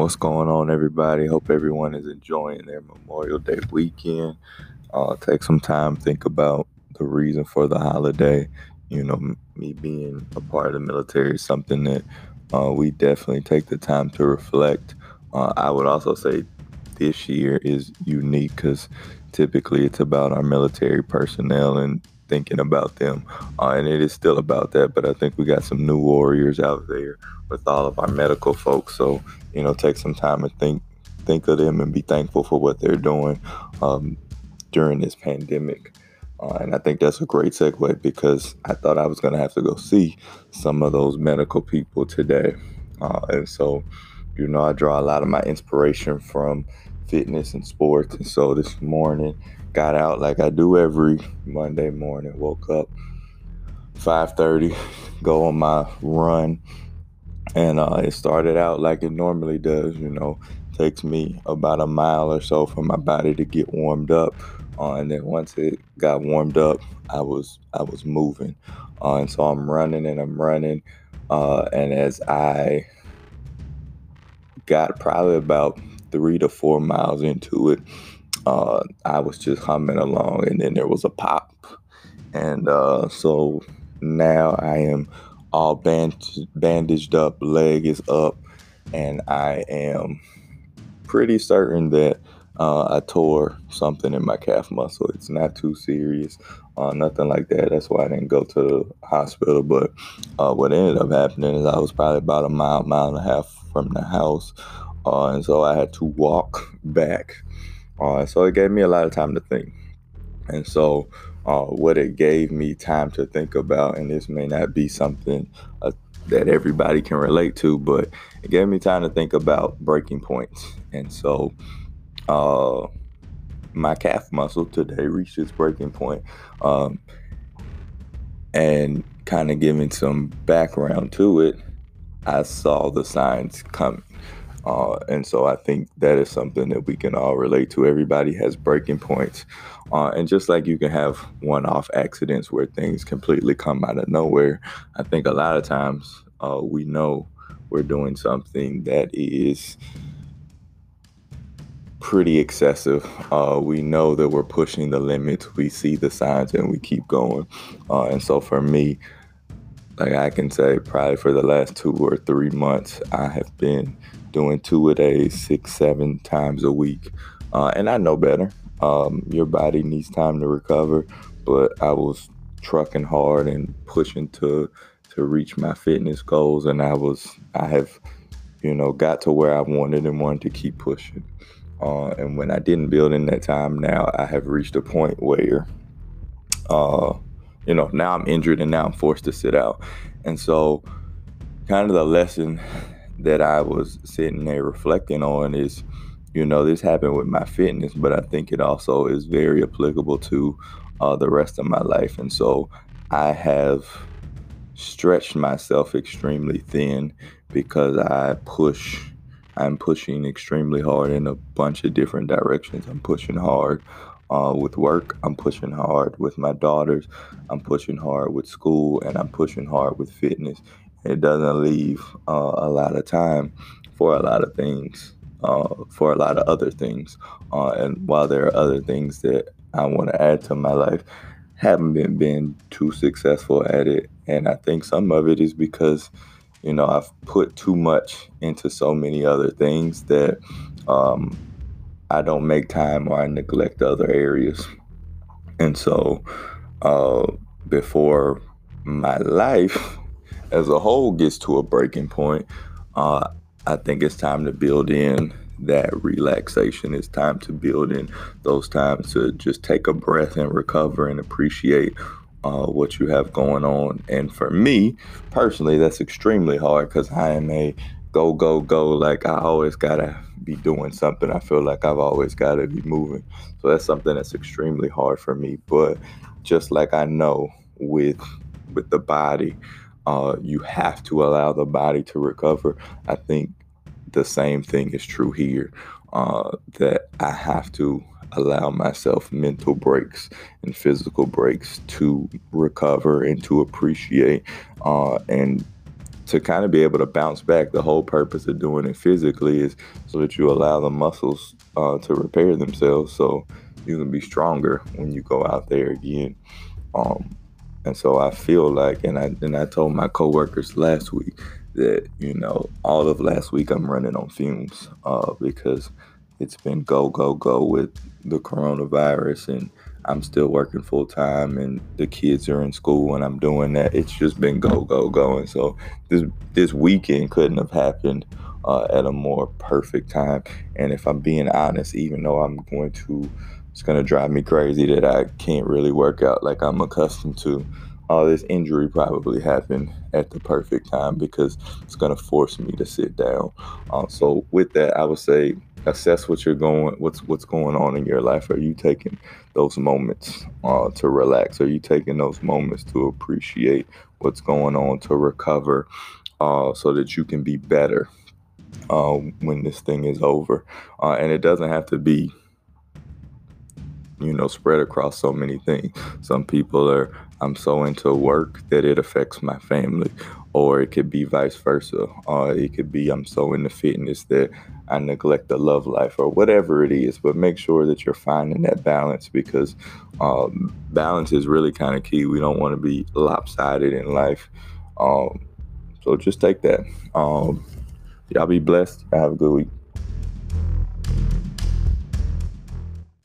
What's going on, everybody? Hope everyone is enjoying their Memorial Day weekend. Uh, take some time, think about the reason for the holiday. You know, me being a part of the military is something that uh, we definitely take the time to reflect. Uh, I would also say this year is unique because typically it's about our military personnel and thinking about them. Uh, and it is still about that, but I think we got some new warriors out there with all of our medical folks. So, you know, take some time and think think of them and be thankful for what they're doing um, during this pandemic. Uh, and I think that's a great segue because I thought I was going to have to go see some of those medical people today. Uh, and so, you know, I draw a lot of my inspiration from fitness and sports. And so this morning, got out like I do every Monday morning. Woke up 5:30, go on my run, and uh, it started out like it normally does. You know, takes me about a mile or so for my body to get warmed up, uh, and then once it got warmed up, I was I was moving, uh, and so I'm running and I'm running, uh, and as I got probably about three to four miles into it, uh, I was just humming along, and then there was a pop, and uh, so now I am all band- bandaged up, leg is up, and I am pretty certain that uh, I tore something in my calf muscle. It's not too serious, uh, nothing like that. That's why I didn't go to the hospital. But uh, what ended up happening is I was probably about a mile, mile and a half from the house, uh, and so I had to walk back uh, so it gave me a lot of time to think. And so, uh, what it gave me time to think about, and this may not be something uh, that everybody can relate to, but it gave me time to think about breaking points. And so, uh, my calf muscle today reached its breaking point. Um, and kind of giving some background to it, I saw the signs coming. Uh, and so I think that is something that we can all relate to. Everybody has breaking points. Uh, and just like you can have one off accidents where things completely come out of nowhere, I think a lot of times uh, we know we're doing something that is pretty excessive. Uh, we know that we're pushing the limits. We see the signs and we keep going. Uh, and so for me, like I can say, probably for the last two or three months, I have been doing two a day, six, seven times a week. Uh, and I know better. Um, your body needs time to recover, but I was trucking hard and pushing to to reach my fitness goals, and I was I have you know got to where I wanted and wanted to keep pushing. Uh, and when I didn't build in that time, now I have reached a point where, uh, you know, now I'm injured and now I'm forced to sit out, and so kind of the lesson that I was sitting there reflecting on is, you know, this happened with my fitness, but I think it also is very applicable to uh, the rest of my life. And so I have stretched myself extremely thin because I push. I'm pushing extremely hard in a bunch of different directions. I'm pushing hard uh, with work. I'm pushing hard with my daughters. I'm pushing hard with school, and I'm pushing hard with fitness it doesn't leave uh, a lot of time for a lot of things, uh, for a lot of other things. Uh, and while there are other things that I want to add to my life, haven't been been too successful at it. And I think some of it is because, you know, I've put too much into so many other things that um, I don't make time or I neglect other areas. And so, uh, before my life as a whole gets to a breaking point, uh, I think it's time to build in that relaxation. It's time to build in those times to just take a breath and recover and appreciate uh, what you have going on. And for me personally, that's extremely hard because I am a go, go, go. Like I always got to be doing something. I feel like I've always got to be moving. So that's something that's extremely hard for me. But just like I know with with the body, uh, you have to allow the body to recover. I think the same thing is true here. Uh, that I have to allow myself mental breaks and physical breaks to recover and to appreciate uh, and to kind of be able to bounce back. The whole purpose of doing it physically is so that you allow the muscles uh, to repair themselves, so you can be stronger when you go out there again. Um, and so I feel like, and I and I told my coworkers last week that you know all of last week I'm running on fumes uh, because it's been go go go with the coronavirus and I'm still working full time and the kids are in school and I'm doing that. It's just been go go go and so this this weekend couldn't have happened uh, at a more perfect time. And if I'm being honest, even though I'm going to it's going to drive me crazy that I can't really work out like I'm accustomed to. All this injury probably happened at the perfect time because it's going to force me to sit down. Uh, so with that, I would say assess what you're going, what's what's going on in your life. Are you taking those moments uh, to relax? Are you taking those moments to appreciate what's going on, to recover, uh, so that you can be better uh, when this thing is over? Uh, and it doesn't have to be you know, spread across so many things. Some people are, I'm so into work that it affects my family, or it could be vice versa. Uh, it could be I'm so into fitness that I neglect the love life, or whatever it is. But make sure that you're finding that balance because um, balance is really kind of key. We don't want to be lopsided in life. Um, so just take that. Um, y'all be blessed. Have a good week.